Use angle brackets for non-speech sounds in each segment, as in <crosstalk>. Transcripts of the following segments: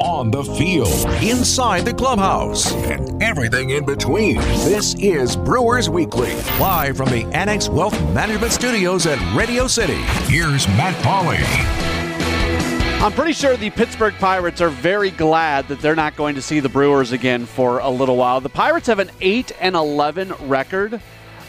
on the field, inside the clubhouse, and everything in between. This is Brewers Weekly, live from the Annex Wealth Management Studios at Radio City. Here's Matt Pauley. I'm pretty sure the Pittsburgh Pirates are very glad that they're not going to see the Brewers again for a little while. The Pirates have an 8 and 11 record.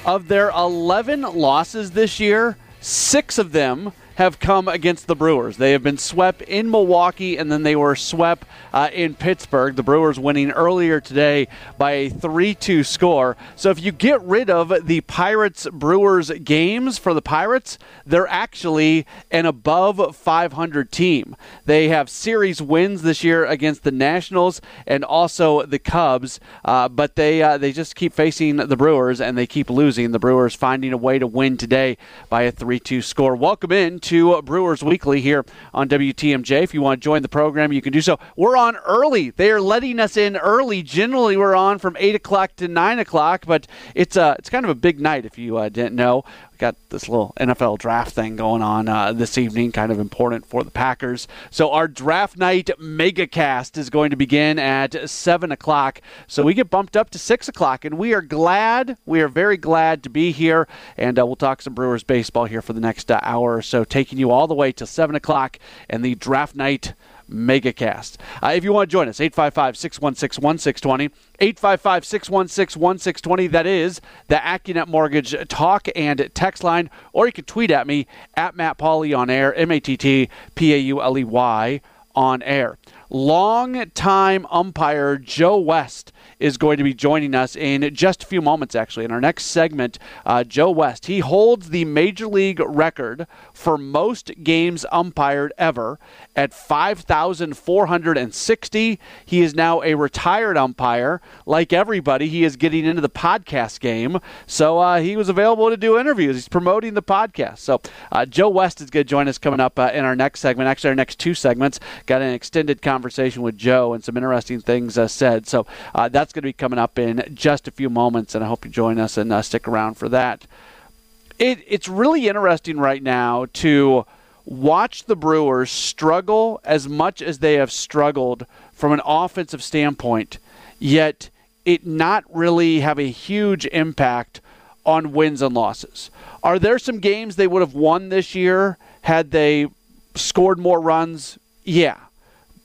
Of their 11 losses this year, 6 of them have come against the Brewers. They have been swept in Milwaukee and then they were swept uh, in Pittsburgh. The Brewers winning earlier today by a 3 2 score. So if you get rid of the Pirates Brewers games for the Pirates, they're actually an above 500 team. They have series wins this year against the Nationals and also the Cubs, uh, but they, uh, they just keep facing the Brewers and they keep losing. The Brewers finding a way to win today by a 3 2 score. Welcome in to Brewers Weekly here on WTMJ. If you want to join the program, you can do so. We're on early. They are letting us in early. Generally, we're on from 8 o'clock to 9 o'clock, but it's, a, it's kind of a big night if you uh, didn't know got this little NFL draft thing going on uh, this evening, kind of important for the Packers. So our draft night mega cast is going to begin at seven o'clock. So we get bumped up to six o'clock, and we are glad. We are very glad to be here, and uh, we'll talk some Brewers baseball here for the next uh, hour or so, taking you all the way to seven o'clock and the draft night megacast. Uh, if you want to join us, 855 616 1620. 855 616 1620. That is the AccuNet Mortgage talk and text line. Or you can tweet at me at Matt Pauley on air, M A T T P A U L E Y on air. Long time umpire Joe West is going to be joining us in just a few moments, actually. In our next segment, uh, Joe West. He holds the Major League record for most games umpired ever at 5,460. He is now a retired umpire. Like everybody, he is getting into the podcast game. So uh, he was available to do interviews. He's promoting the podcast. So uh, Joe West is going to join us coming up uh, in our next segment. Actually, our next two segments got an extended conversation with Joe and some interesting things uh, said. So uh, that's going to be coming up in just a few moments, and I hope you join us and uh, stick around for that. It, it's really interesting right now to watch the Brewers struggle as much as they have struggled from an offensive standpoint, yet it not really have a huge impact on wins and losses. Are there some games they would have won this year had they scored more runs? Yeah,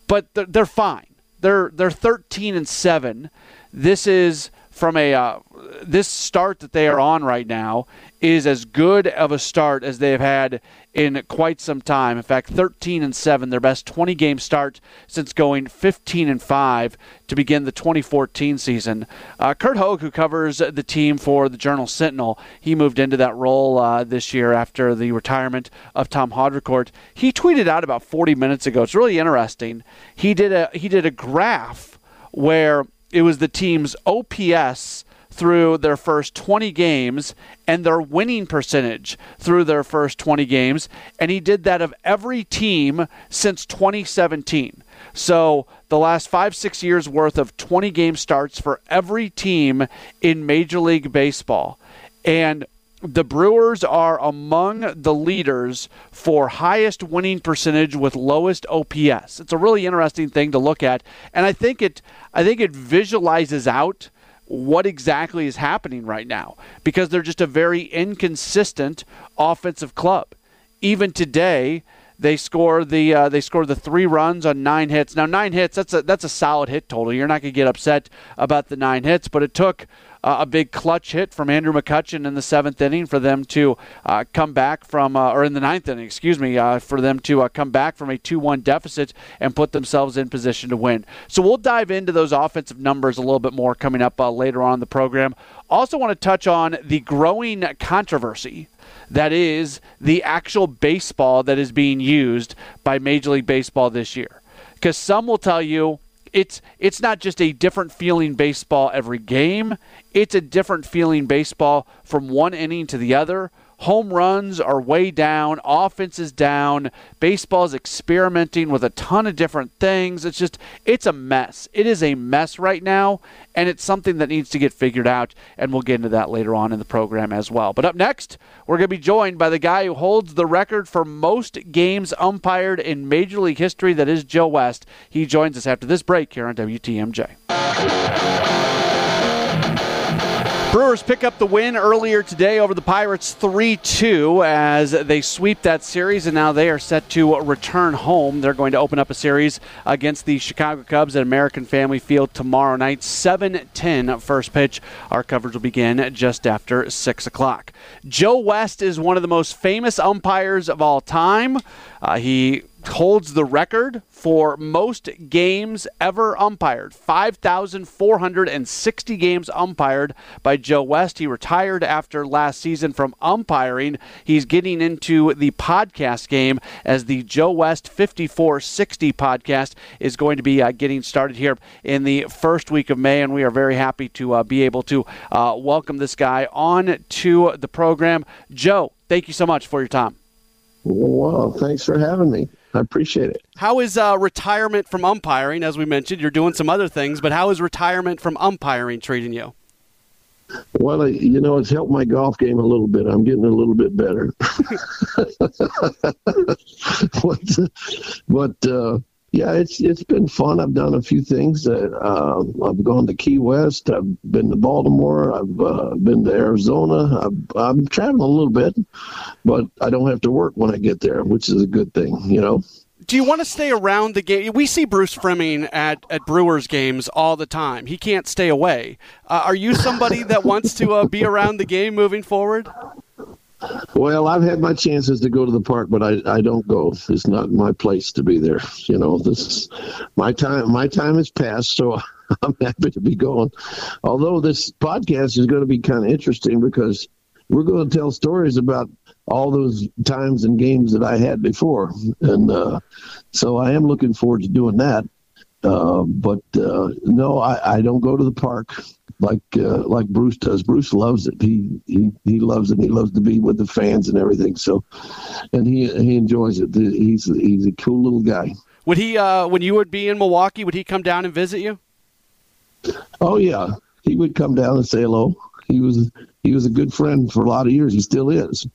but they're, they're fine. They're they're 13 and seven. This is from a uh, this start that they are on right now is as good of a start as they have had in quite some time. In fact, 13 and 7, their best 20 game start since going 15 and 5 to begin the 2014 season. Uh, Curt Hogg, who covers the team for the Journal Sentinel, he moved into that role uh, this year after the retirement of Tom Haudricourt. He tweeted out about 40 minutes ago. It's really interesting. He did a he did a graph where it was the team's OPS through their first 20 games and their winning percentage through their first 20 games. And he did that of every team since 2017. So the last five, six years worth of 20 game starts for every team in Major League Baseball. And the Brewers are among the leaders for highest winning percentage with lowest OPS. It's a really interesting thing to look at, and I think it I think it visualizes out what exactly is happening right now because they're just a very inconsistent offensive club. Even today, they score the uh, they score the three runs on nine hits. Now nine hits that's a that's a solid hit total. You're not going to get upset about the nine hits, but it took uh, a big clutch hit from Andrew McCutchen in the seventh inning for them to uh, come back from, uh, or in the ninth inning, excuse me, uh, for them to uh, come back from a 2 1 deficit and put themselves in position to win. So we'll dive into those offensive numbers a little bit more coming up later on in the program. Also, want to touch on the growing controversy that is the actual baseball that is being used by Major League Baseball this year. Because some will tell you it's it's not just a different feeling baseball every game. It's a different feeling baseball from one inning to the other, home runs are way down, offense is down, baseball is experimenting with a ton of different things. It's just, it's a mess. It is a mess right now, and it's something that needs to get figured out, and we'll get into that later on in the program as well. But up next, we're going to be joined by the guy who holds the record for most games umpired in Major League history, that is Joe West. He joins us after this break here on WTMJ. Brewers pick up the win earlier today over the Pirates 3 2 as they sweep that series, and now they are set to return home. They're going to open up a series against the Chicago Cubs at American Family Field tomorrow night, 7 10 first pitch. Our coverage will begin just after 6 o'clock. Joe West is one of the most famous umpires of all time. Uh, he holds the record for most games ever umpired 5,460 games umpired by Joe West. He retired after last season from umpiring. He's getting into the podcast game as the Joe West 5460 podcast is going to be uh, getting started here in the first week of May, and we are very happy to uh, be able to uh, welcome this guy on to the program. Joe, thank you so much for your time. Well, thanks for having me. I appreciate it. How is uh, retirement from umpiring? As we mentioned, you're doing some other things, but how is retirement from umpiring treating you? Well, you know, it's helped my golf game a little bit. I'm getting a little bit better. but, <laughs> <laughs> but uh, yeah, it's it's been fun. I've done a few things. Uh, I've gone to Key West. I've been to Baltimore. I've uh, been to Arizona. I've, I'm traveling a little bit, but I don't have to work when I get there, which is a good thing, you know. Do you want to stay around the game? We see Bruce Froemming at, at Brewers games all the time. He can't stay away. Uh, are you somebody that wants to uh, be around the game moving forward? Well, I've had my chances to go to the park, but I, I don't go. It's not my place to be there. You know, this my time. My time has passed, so <laughs> I'm happy to be going. Although this podcast is going to be kind of interesting because we're going to tell stories about all those times and games that I had before, and uh, so I am looking forward to doing that. Uh, but uh, no, I, I don't go to the park like uh, like Bruce does. Bruce loves it. He, he he loves it. He loves to be with the fans and everything. So, and he he enjoys it. He's he's a cool little guy. Would he uh, when you would be in Milwaukee? Would he come down and visit you? Oh yeah, he would come down and say hello. He was he was a good friend for a lot of years. He still is.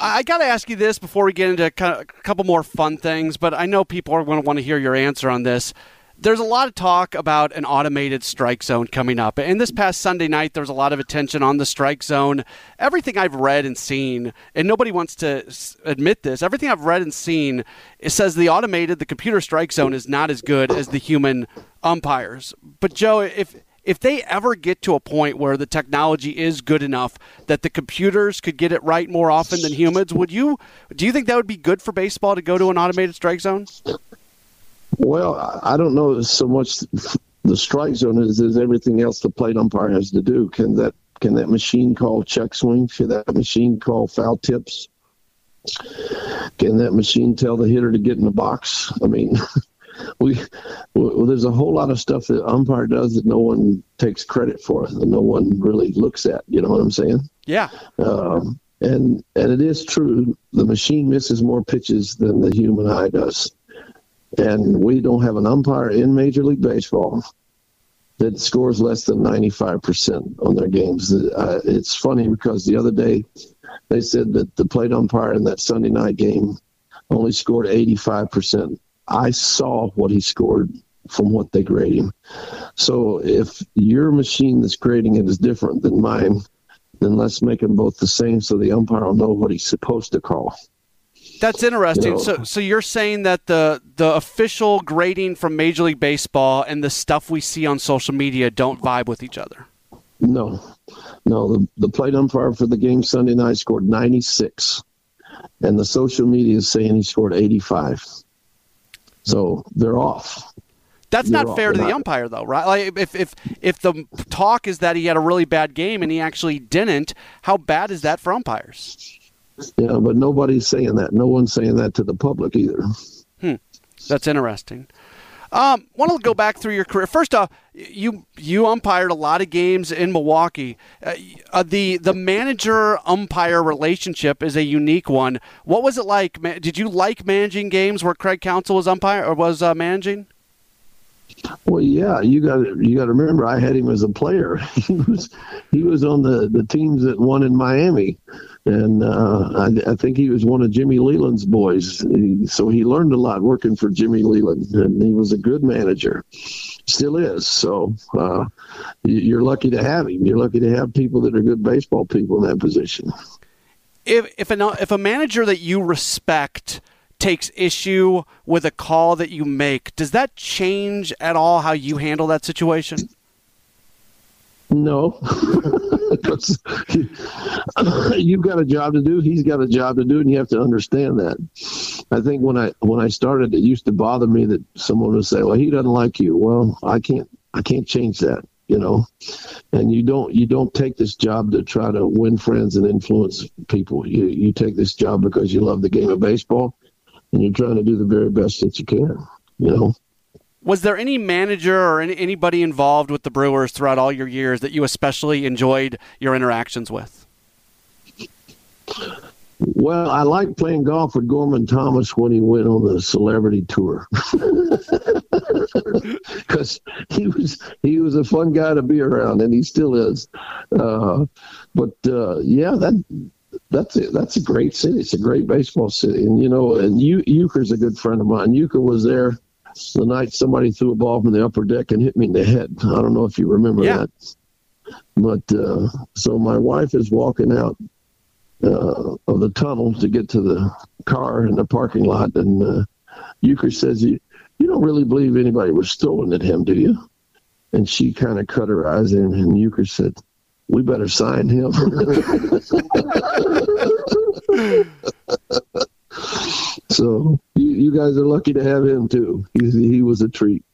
I got to ask you this before we get into a couple more fun things, but I know people are going to want to hear your answer on this there's a lot of talk about an automated strike zone coming up. And this past Sunday night, there was a lot of attention on the strike zone. Everything I've read and seen, and nobody wants to admit this, everything I've read and seen, it says the automated, the computer strike zone is not as good as the human umpires. But Joe, if if they ever get to a point where the technology is good enough that the computers could get it right more often than humans, would you do you think that would be good for baseball to go to an automated strike zone? Well, I don't know so much the strike zone is, is everything else the plate umpire has to do. Can that can that machine call check swing? Can that machine call foul tips? Can that machine tell the hitter to get in the box? I mean, <laughs> we well, there's a whole lot of stuff that umpire does that no one takes credit for, and no one really looks at. You know what I'm saying? Yeah. Um, and and it is true. The machine misses more pitches than the human eye does and we don't have an umpire in Major League Baseball that scores less than 95% on their games. Uh, it's funny because the other day they said that the plate umpire in that Sunday night game only scored 85%. I saw what he scored from what they grade him. So if your machine that's grading it is different than mine, then let's make them both the same so the umpire will know what he's supposed to call. That's interesting. You know, so, so you're saying that the the official grading from Major League Baseball and the stuff we see on social media don't vibe with each other. No, no. The the plate umpire for the game Sunday night scored 96, and the social media is saying he scored 85. So they're off. That's You're not fair to the umpire, though, right? Like if if if the talk is that he had a really bad game and he actually didn't, how bad is that for umpires? Yeah, but nobody's saying that. No one's saying that to the public either. Hmm. That's interesting. Um, want to go back through your career. First off, you you umpired a lot of games in Milwaukee. Uh, uh, the the manager umpire relationship is a unique one. What was it like? Did you like managing games where Craig Counsell was umpire or was uh, managing? Well, yeah, you got you got to remember, I had him as a player. <laughs> he was he was on the the teams that won in Miami, and uh, I, I, think he was one of Jimmy Leyland's boys. He, so he learned a lot working for Jimmy Leland, and he was a good manager. Still is. So uh, you're lucky to have him. You're lucky to have people that are good baseball people in that position. If if a if a manager that you respect takes issue with a call that you make, does that change at all how you handle that situation? No. <laughs> <laughs> You've got a job to do. He's got a job to do, and you have to understand that. I think when I when I started, it used to bother me that someone would say, "Well, he doesn't like you." Well, I can't I can't change that, you know. And you don't you don't take this job to try to win friends and influence people. You you take this job because you love the game of baseball and you're trying to do the very best that you can. You know. Was there any manager or any, anybody involved with the Brewers throughout all your years that you especially enjoyed your interactions with? Well, I liked playing golf with Gorman Thomas when he went on the celebrity tour <laughs> because he was he was a fun guy to be around, and he still is. Uh, but uh, yeah, that that's a, that's a great city. It's a great baseball city, and you know, and Uecker's a good friend of mine. Uecker was there the night somebody threw a ball from the upper deck and hit me in the head. I don't know if you remember yeah. that. But uh, so my wife is walking out uh, of the tunnel to get to the car in the parking lot, and uh, Uecker says, "You you don't really believe anybody was throwing at him, do you?" And she kind of cut her eyes in, and Uecker said, we better sign him. <laughs> <laughs> <laughs> so you, you, guys are lucky to have him too. He, he was a treat.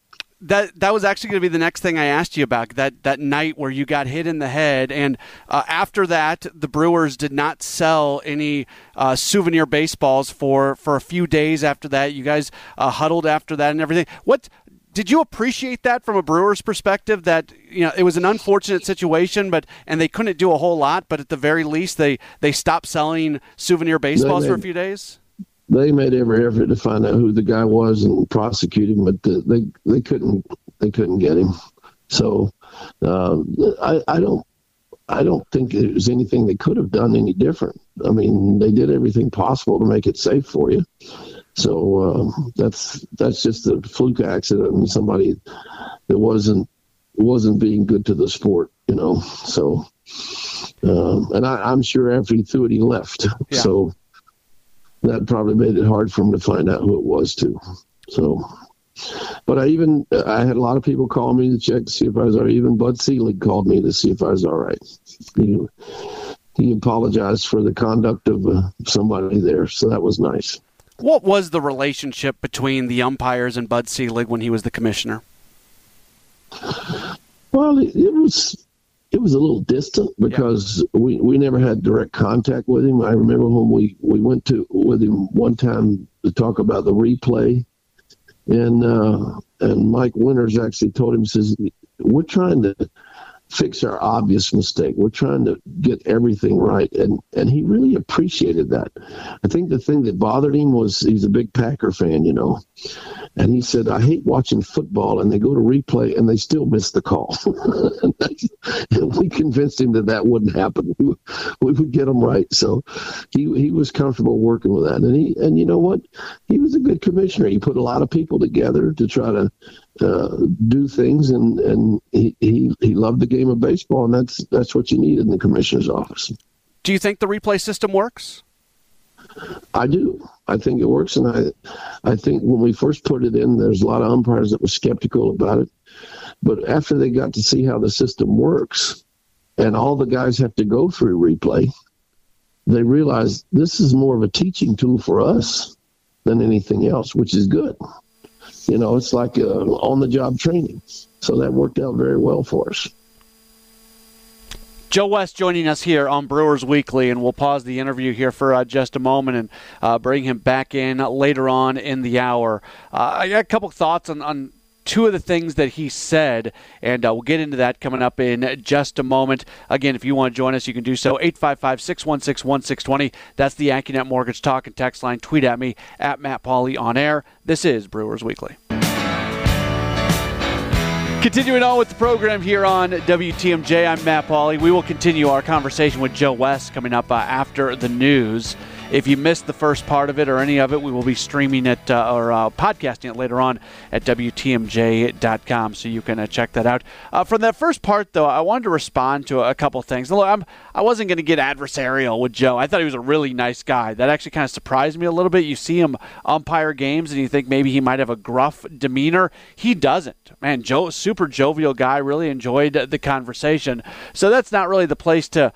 That that was actually going to be the next thing I asked you about that that night where you got hit in the head, and uh, after that, the Brewers did not sell any uh, souvenir baseballs for for a few days. After that, you guys uh, huddled after that and everything. What did you appreciate that from a Brewers perspective? That you know it was an unfortunate situation, but and they couldn't do a whole lot, but at the very least they they stopped selling souvenir baseballs made, for a few days. They made every effort to find out who the guy was and prosecute him, but the, they they couldn't they couldn't get him. So uh, I I don't I don't think there was anything they could have done any different. I mean, they did everything possible to make it safe for you. So uh, that's that's just a fluke accident and somebody that wasn't wasn't being good to the sport, you know. So, um, and I, am sure after he threw it, he left. Yeah. So that probably made it hard for him to find out who it was too. So, but I even I had a lot of people call me to check to see if I was all right. Even Bud Selig called me to see if I was all right. He, he apologized for the conduct of uh, somebody there, so that was nice. What was the relationship between the umpires and Bud Selig when he was the commissioner? Well, it, it was it was a little distant because yeah. we, we never had direct contact with him. I remember when we, we went to with him one time to talk about the replay, and uh, and Mike Winters actually told him says we're trying to fix our obvious mistake. We're trying to get everything right. And, and he really appreciated that. I think the thing that bothered him was he's a big Packer fan, you know. And he said, I hate watching football and they go to replay and they still miss the call. <laughs> and we convinced him that that wouldn't happen. We, we would get them right. So he, he was comfortable working with that. And he, and you know what? He was a good commissioner. He put a lot of people together to try to uh, do things, and and he, he he loved the game of baseball, and that's that's what you need in the commissioner's office. Do you think the replay system works? I do. I think it works, and I I think when we first put it in, there's a lot of umpires that were skeptical about it, but after they got to see how the system works, and all the guys have to go through replay, they realize this is more of a teaching tool for us than anything else, which is good. You know, it's like uh, on the job training. So that worked out very well for us. Joe West joining us here on Brewers Weekly, and we'll pause the interview here for uh, just a moment and uh, bring him back in later on in the hour. Uh, I got a couple thoughts on, on two of the things that he said, and uh, we'll get into that coming up in just a moment. Again, if you want to join us, you can do so. 855 616 1620. That's the AccuNet Mortgage Talk and Text line. Tweet at me at Matt Pauley on air. This is Brewers Weekly. Continuing on with the program here on WTMJ, I'm Matt Pauley. We will continue our conversation with Joe West coming up uh, after the news. If you missed the first part of it or any of it, we will be streaming it uh, or uh, podcasting it later on at WTMJ.com, so you can uh, check that out. Uh, from that first part, though, I wanted to respond to a, couple things. Look, I'm, I wasn't going to get adversarial with Joe. I thought he was a really nice guy. That actually kind of surprised me a little bit. You see him umpire games, and you think maybe he might have a gruff demeanor. He doesn't. Man, Joe, super jovial guy. Really enjoyed the conversation. So that's not really the place to,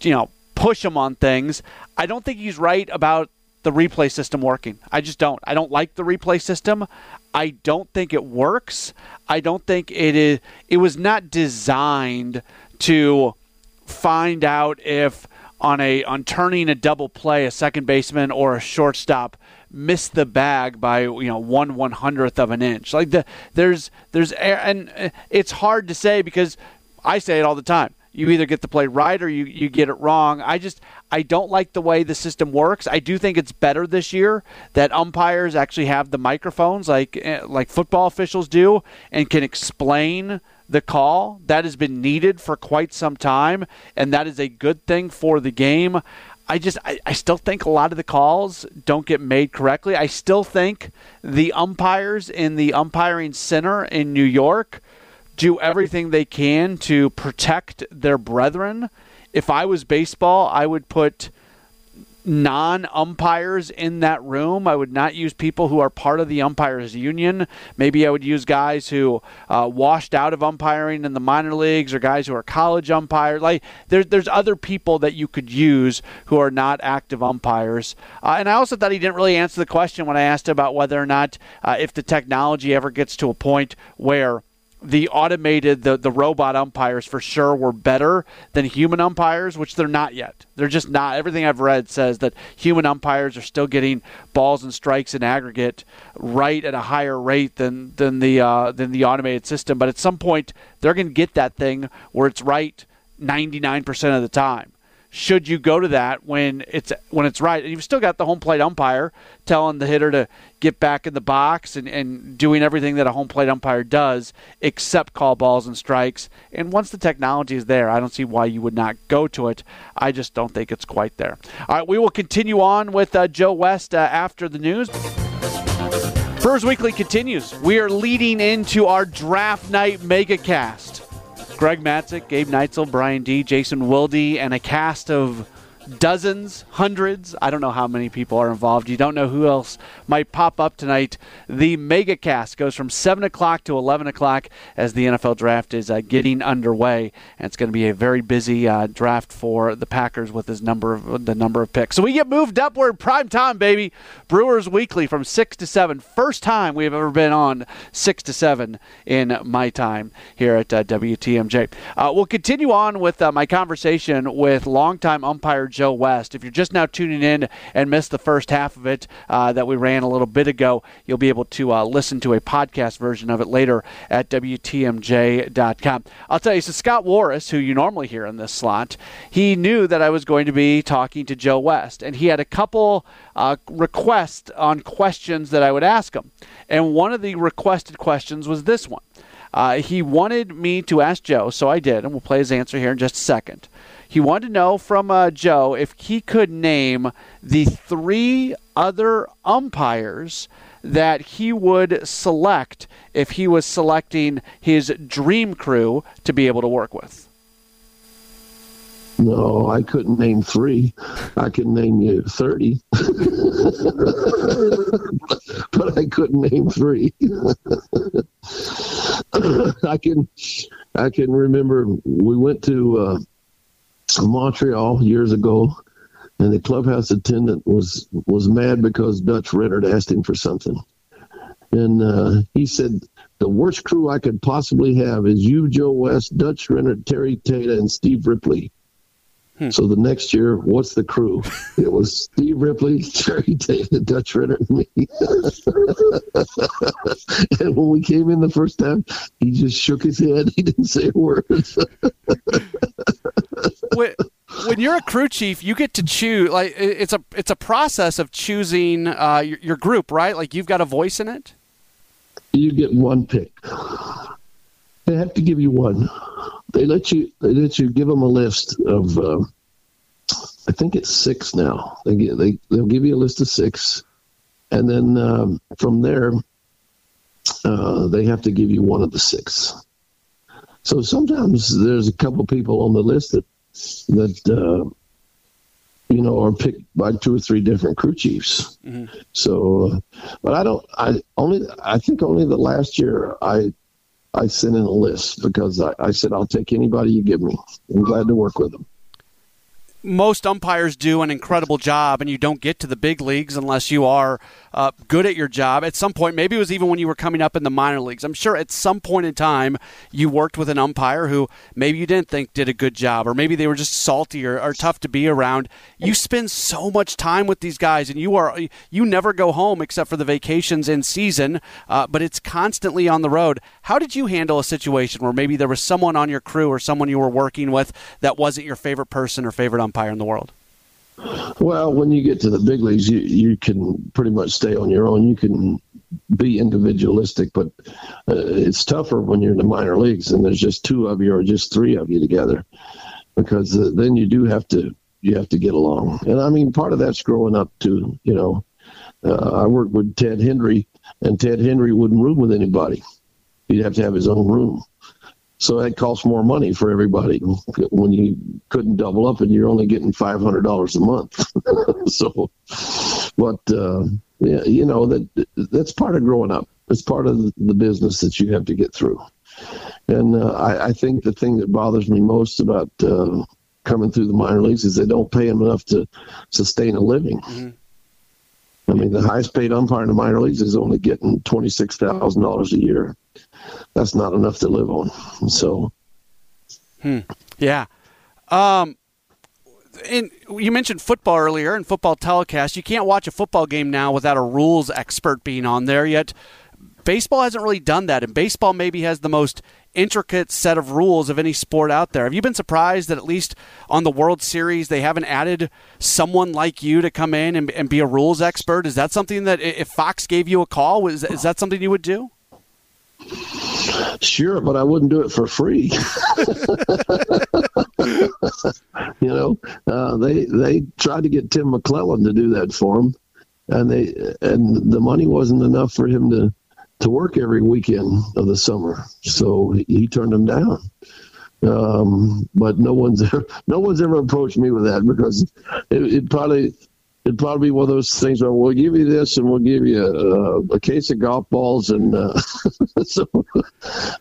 you know push him on things. I don't think he's right about the replay system working. I just don't. I don't like the replay system. I don't think it works. I don't think it is it was not designed to find out if on a on turning a double play a second baseman or a shortstop missed the bag by you know one one hundredth of an inch. Like the there's there's and it's hard to say because I say it all the time you either get the play right or you, you get it wrong. I just I don't like the way the system works. I do think it's better this year that umpires actually have the microphones like eh, like football officials do and can explain the call. That has been needed for quite some time and that is a good thing for the game. I just I, I still think a lot of the calls don't get made correctly. I still think the umpires in the umpiring center in New York do everything they can to protect their brethren. If I was baseball, I would put non umpires in that room. I would not use people who are part of the umpires union. Maybe I would use guys who uh, washed out of umpiring in the minor leagues or guys who are college umpires. Like there's there's other people that you could use who are not active umpires. Uh, and I also thought he didn't really answer the question when I asked about whether or not uh, if the technology ever gets to a point where the automated the, the robot umpires for sure were better than human umpires which they're not yet. They're just not. Everything i've read says that human umpires are still getting balls and strikes in aggregate right at a higher rate than than the uh, than the automated system. But at some point they're going to get that thing where it's right 99% of the time should you go to that when it's when it's right. And you've still got the home plate umpire telling the hitter to get back in the box and, and doing everything that a home plate umpire does except call balls and strikes. And once the technology is there, I don't see why you would not go to it. I just don't think it's quite there. All right, we will continue on with uh, Joe West uh, after the news. Brewers Weekly continues. We are leading into our draft night mega cast. Greg Matzek, Gabe Neitzel, Brian D, Jason Wilde, and a cast of dozens, hundreds. I don't know how many people are involved. You don't know who else might pop up tonight. The mega cast goes from 7 o'clock to 11 o'clock as the NFL draft is uh, getting underway. And it's going to be a very busy uh, draft for the Packers with his number of, the number of picks. So we get moved upward prime time, baby. Brewers Weekly from 6 to 7. First time we've ever been on 6 to 7 in my time here at uh, WTMJ. Uh, we'll continue on with uh, my conversation with longtime umpire Joe West. If you're just now tuning in and missed the first half of it uh, that we ran a little bit ago, you'll be able to uh, listen to a podcast version of it later at WTMJ.com. I'll tell you, so Scott Warras, who you normally hear in this slot, he knew that I was going to be talking to Joe West, and he had a couple uh, requests on questions that I would ask him. And one of the requested questions was this one. Uh, he wanted me to ask Joe, so I did, and we'll play his answer here in just a second. He wanted to know from uh, Joe if he could name the three other umpires that he would select if he was selecting his dream crew to be able to work with. No, I couldn't name three. I can name you 30. <laughs> but I couldn't name three. <laughs> I can I can remember we went to uh, Montreal years ago, and the clubhouse attendant was was mad because Dutch Rennert asked him for something, and uh, he said the worst crew I could possibly have is you, Joe West, Dutch Rennert, Terry Tata, and Steve Ripley. Hmm. So the next year, what's the crew? It was Steve Ripley, <laughs> Terry David, Dutch Ritter, and me. <laughs> and when we came in the first time, he just shook his head. <laughs> He didn't say a word. When, when you're a crew chief, you get to choose. Like it's a it's a process of choosing uh, your, your group, right? Like you've got a voice in it. You get one pick. They have to give you one. They let you. They let you give them a list of. Uh, I think it's six now. They get, they they'll give you a list of six, and then um, from there, uh, they have to give you one of the six. So sometimes there's a couple people on the list that that uh, you know are picked by two or three different crew chiefs. Mm-hmm. So, uh, but I don't. I only. I think only the last year I I sent in a list because I, I said I'll take anybody you give me. I'm glad to work with them most umpires do an incredible job, and you don't get to the big leagues unless you are uh, good at your job. At some point, maybe it was even when you were coming up in the minor leagues. I'm sure at some point in time you worked with an umpire who maybe you didn't think did a good job, or maybe they were just salty or, or tough to be around. You spend so much time with these guys, and you are you never go home except for the vacations in season, uh, but it's constantly on the road. How did you handle a situation where maybe there was someone on your crew or someone you were working with that wasn't your favorite person or favorite umpire in the world? Well, when you get to the big leagues, you, you can pretty much stay on your own. You can be individualistic, but uh, it's tougher when you're in the minor leagues and there's just two of you or just three of you together, because uh, then you do have to you have to get along. And I mean, part of that's growing up too. You know, uh, I worked with Ted Hendry, and Ted Hendry wouldn't room with anybody. He'd have to have his own room. So that costs more money for everybody when you couldn't double up and you're only getting five hundred dollars a month. <laughs> so, but uh, yeah, you know that that's part of growing up. It's part of the business that you have to get through. And uh, I, I, think the thing that bothers me most about uh, coming through the minor leagues is they don't pay them enough to sustain a living. Mm-hmm. I mean, the highest paid umpire in the minor leagues is only getting twenty six thousand dollars a year that's not enough to live on. So, hmm. yeah. Um, and you mentioned football earlier and football telecast. You can't watch a football game now without a rules expert being on there. Yet, baseball hasn't really done that, and baseball maybe has the most intricate set of rules of any sport out there. Have you been surprised that at least on the World Series they haven't added someone like you to come in and, and be a rules expert? Is that something that if Fox gave you a call, is, is that something you would do? Sure, but I wouldn't do it for free. <laughs> you know, uh, they they tried to get Tim McClelland to do that for him, and they and the money wasn't enough for him to to work every weekend of the summer, so he, turned them down. Um, but no one's <laughs> ever, no one's ever approached me with that because it, it probably it'd probably be one of those things where we'll give you this and we'll give you a, a case of golf balls and uh, <laughs> so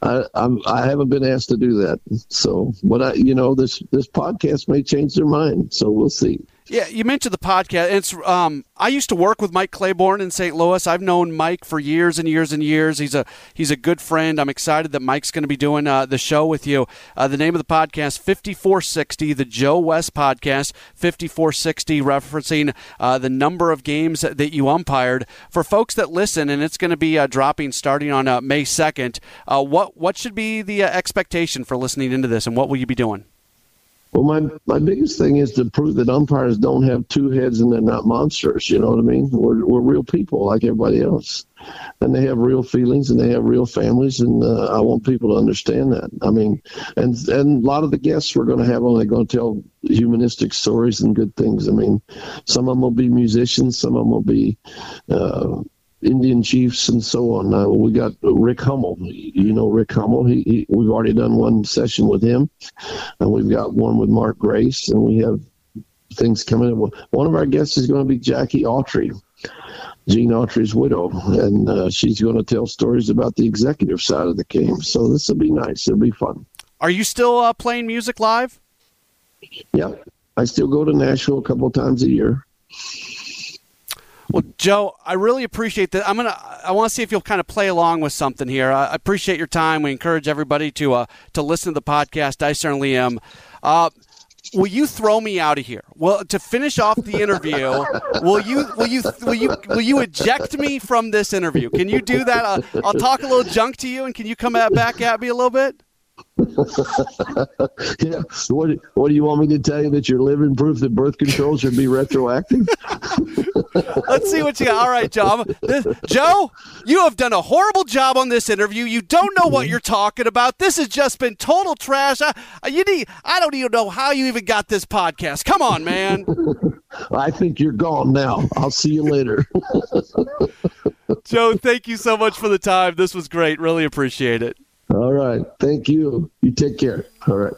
I I'm, I haven't been asked to do that. So, but I you know this this podcast may change their mind. So we'll see. Yeah, you mentioned the podcast. It's um, I used to work with Mike Claiborne in St. Louis. I've known Mike for years and years and years. He's a he's a good friend. I'm excited that Mike's going to be doing uh, the show with you. Uh, the name of the podcast, 5460, the Joe West podcast, 5460, referencing uh, the number of games that you umpired. For folks that listen, and it's going to be uh, dropping starting on uh, May 2nd. Uh, what what should be the expectation for listening into this, and what will you be doing? Well, my my biggest thing is to prove that umpires don't have two heads and they're not monsters. You know what I mean? We're we're real people like everybody else, and they have real feelings and they have real families, and uh, I want people to understand that. I mean, and and a lot of the guests we're going to have on, they're going to tell humanistic stories and good things. I mean, some of them will be musicians, some of them will be. Uh, Indian chiefs and so on. Uh, we got Rick Hummel. You know Rick Hummel. He, he, we've already done one session with him, and we've got one with Mark Grace, and we have things coming up. One of our guests is going to be Jackie Autry, Gene Autry's widow, and uh, she's going to tell stories about the executive side of the game. So this will be nice. It'll be fun. Are you still uh, playing music live? Yeah, I still go to Nashville a couple times a year. Well, Joe, I really appreciate that. I'm gonna. I want to see if you'll kind of play along with something here. I appreciate your time. We encourage everybody to uh, to listen to the podcast. I certainly am. Uh, will you throw me out of here? Well, to finish off the interview, <laughs> will you will you will you will you eject me from this interview? Can you do that? I'll, I'll talk a little junk to you, and can you come at, back at me a little bit? <laughs> yeah. What, what do you want me to tell you that you're living proof that birth control should be retroactive? <laughs> Let's see what you got. All right, Joe. This, Joe, you have done a horrible job on this interview. You don't know what you're talking about. This has just been total trash. I, you need. I don't even know how you even got this podcast. Come on, man. <laughs> I think you're gone now. I'll see you later. Joe, thank you so much for the time. This was great. Really appreciate it. All right. Thank you. You take care. All right.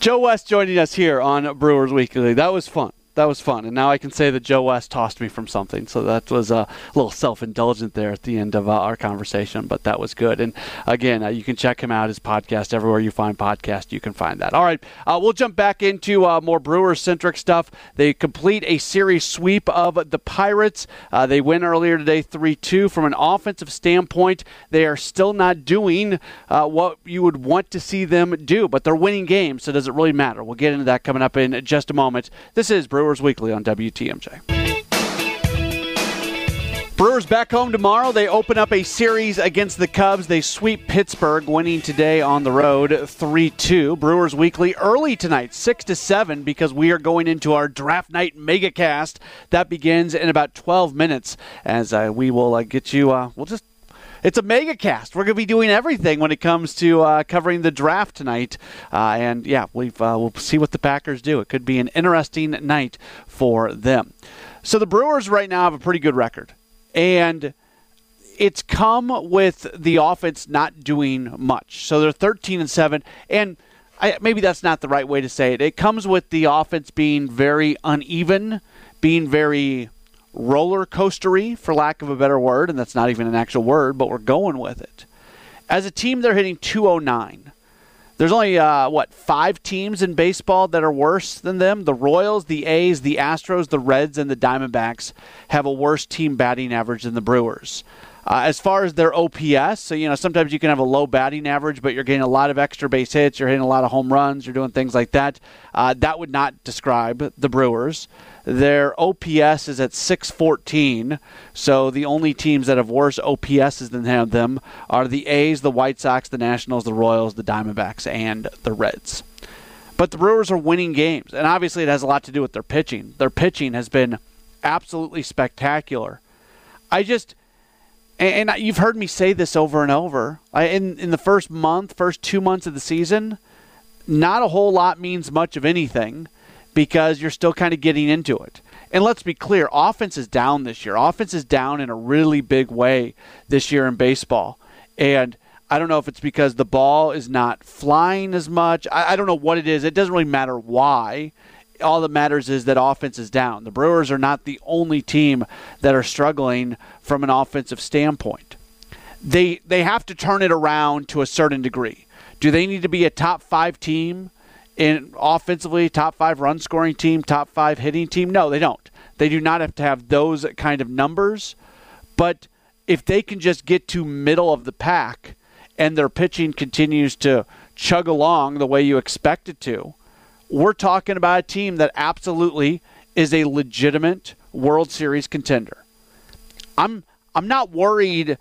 Joe West joining us here on Brewers Weekly. That was fun that was fun. And now I can say that Joe West tossed me from something. So that was a little self indulgent there at the end of uh, our conversation, but that was good. And again, uh, you can check him out, his podcast, everywhere you find podcasts, you can find that. All right, uh, we'll jump back into uh, more Brewers centric stuff. They complete a series sweep of the Pirates. Uh, they win earlier today 3 2. From an offensive standpoint, they are still not doing what you would want to see them do, but they're winning games, so does it really matter? We'll get into that coming up in just a moment. This is Brewers. Brewers Weekly on WTMJ. Brewers back home tomorrow. They open up a series against the Cubs. They sweep Pittsburgh, winning today on the road 3 2. Brewers Weekly early tonight, 6 to 7, because we are going into our draft night megacast. That begins in about 12 minutes as uh, we will uh, get you, uh, we'll just it's a mega cast. We're going to be doing everything when it comes to uh, covering the draft tonight. Uh, and yeah, we've, uh, we'll see what the Packers do. It could be an interesting night for them. So the Brewers right now have a pretty good record. And it's come with the offense not doing much. So they're 13 and 7. And I, maybe that's not the right way to say it. It comes with the offense being very uneven, being very roller coastery, for lack of a better word, and that's not even an actual word, but we're going with it. As a team, they're hitting 209. There's only, uh, what, five teams in baseball that are worse than them? The Royals, the A's, the Astros, the Reds, and the Diamondbacks have a worse team batting average than the Brewers. Uh, as far as their OPS, so you know sometimes you can have a low batting average, but you're getting a lot of extra base hits, you're hitting a lot of home runs, you're doing things like that. Uh, that would not describe the Brewers. Their OPS is at 614, so the only teams that have worse OPSs than them are the A's, the White Sox, the Nationals, the Royals, the Diamondbacks, and the Reds. But the Brewers are winning games, and obviously it has a lot to do with their pitching. Their pitching has been absolutely spectacular. I just and, you've heard me say this over and over. in in the first month, first two months of the season, not a whole lot means much of anything because you're still kind of getting into it. And let's be clear, offense is down this year. Offense is down in a really big way this year in baseball. And I don't know if it's because the ball is not flying as much. I, I don't know what it is. It doesn't really matter why all that matters is that offense is down. The Brewers are not the only team that are struggling from an offensive standpoint. They they have to turn it around to a certain degree. Do they need to be a top 5 team in offensively, top 5 run scoring team, top 5 hitting team? No, they don't. They do not have to have those kind of numbers, but if they can just get to middle of the pack and their pitching continues to chug along the way you expect it to, we're talking about a team that absolutely is a legitimate World Series contender. I'm I'm not worried.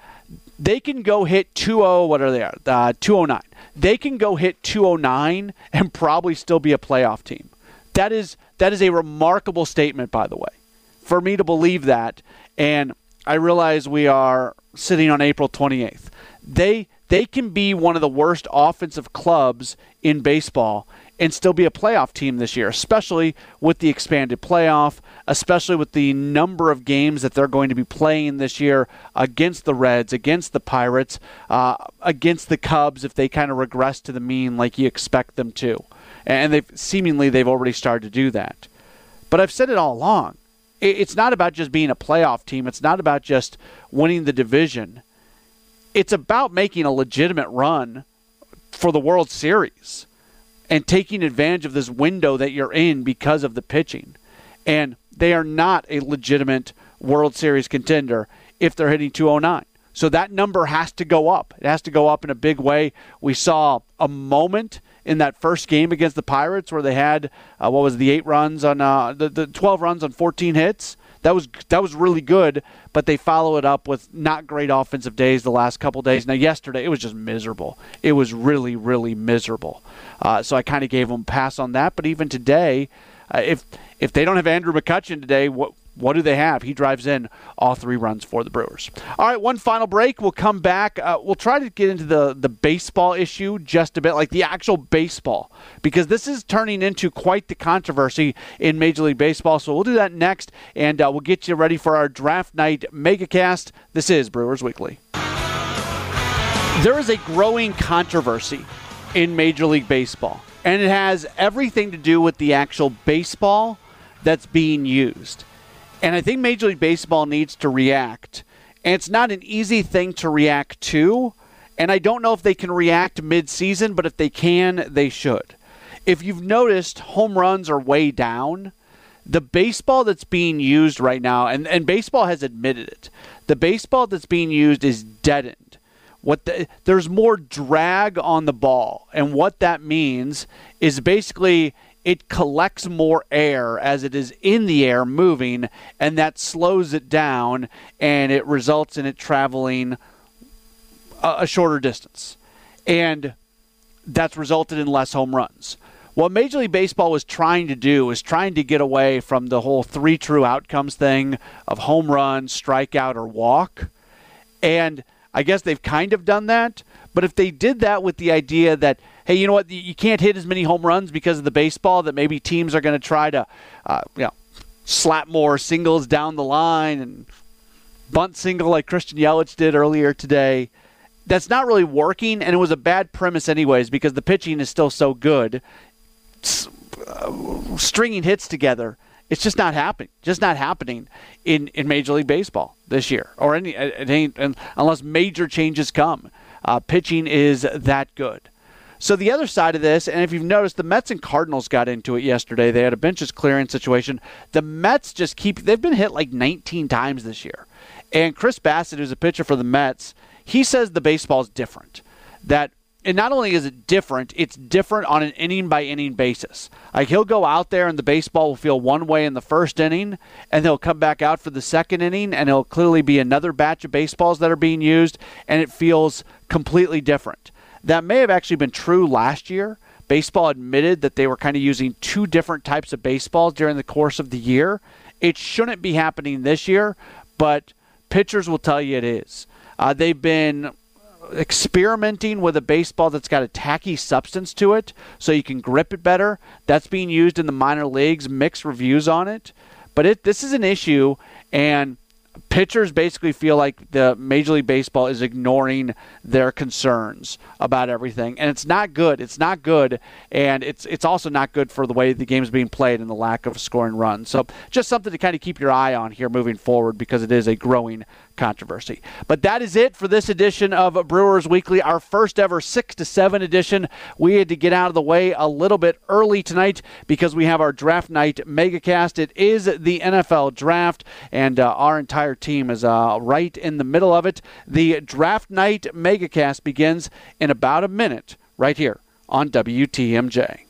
They can go hit 2-0, what are they at? Uh, 209. They can go hit 209 and probably still be a playoff team. That is that is a remarkable statement, by the way, for me to believe that. And I realize we are sitting on April 28th. They they can be one of the worst offensive clubs in baseball and still be a playoff team this year, especially with the expanded playoff, especially with the number of games that they're going to be playing this year against the Reds, against the Pirates, uh, against the Cubs if they kind of regress to the mean like you expect them to. And they've seemingly they've already started to do that. But I've said it all along. It's not about just being a playoff team. It's not about just winning the division. It's about making a legitimate run for the World Series and taking advantage of this window that you're in because of the pitching. And they are not a legitimate World Series contender if they're hitting 209. So that number has to go up. It has to go up in a big way. We saw a moment in that first game against the Pirates where they had uh, what was the eight runs on uh, the the 12 runs on 14 hits. That was that was really good, but they follow it up with not great offensive days the last couple days. Now yesterday it was just miserable. It was really really miserable. Uh, so I kind of gave them pass on that. But even today, uh, if if they don't have Andrew McCutchen today, what what do they have? He drives in all three runs for the Brewers. All right, one final break. We'll come back. Uh, we'll try to get into the, the baseball issue just a bit, like the actual baseball, because this is turning into quite the controversy in Major League Baseball. So we'll do that next, and uh, we'll get you ready for our draft night megacast. This is Brewers Weekly. There is a growing controversy in Major League Baseball, and it has everything to do with the actual baseball that's being used. And I think Major League Baseball needs to react. And it's not an easy thing to react to. And I don't know if they can react mid season, but if they can, they should. If you've noticed, home runs are way down. The baseball that's being used right now, and, and baseball has admitted it, the baseball that's being used is deadened. What the, there's more drag on the ball, and what that means is basically it collects more air as it is in the air moving, and that slows it down, and it results in it traveling a, a shorter distance. And that's resulted in less home runs. What Major League Baseball was trying to do is trying to get away from the whole three true outcomes thing of home run, strikeout, or walk. And I guess they've kind of done that. But if they did that with the idea that hey, you know what? You can't hit as many home runs because of the baseball that maybe teams are going to try to, uh, you know, slap more singles down the line and bunt single like Christian Yelich did earlier today. That's not really working, and it was a bad premise, anyways, because the pitching is still so good. Uh, stringing hits together, it's just not happening. Just not happening in, in Major League Baseball this year, or any it ain't unless major changes come. Uh, pitching is that good. So the other side of this, and if you've noticed, the Mets and Cardinals got into it yesterday. They had a benches clearing situation. The Mets just keep they've been hit like 19 times this year. And Chris Bassitt, who's a pitcher for the Mets, he says the baseball is different. That and not only is it different, it's different on an inning by inning basis. Like he'll go out there and the baseball will feel one way in the first inning, and he'll come back out for the second inning, and it'll clearly be another batch of baseballs that are being used, and it feels completely different. That may have actually been true last year. Baseball admitted that they were kind of using two different types of baseballs during the course of the year. It shouldn't be happening this year, but pitchers will tell you it is. Uh, they've been experimenting with a baseball that's got a tacky substance to it so you can grip it better. That's being used in the minor leagues, mixed reviews on it. But it, this is an issue, and pitchers basically feel like the Major League Baseball is ignoring their concerns about everything, and it's not good. It's not good, and it's it's also not good for the way the game is being played and the lack of scoring runs. So just something to kind of keep your eye on here moving forward because it is a growing controversy. But that is it for this edition of Brewers Weekly, our first ever 6 to 7 edition. We had to get out of the way a little bit early tonight because we have our draft night megacast. It is the NFL draft, and uh, our entire team is uh, right in the middle of it. The draft night megacast begins in about a minute right here on WTMJ.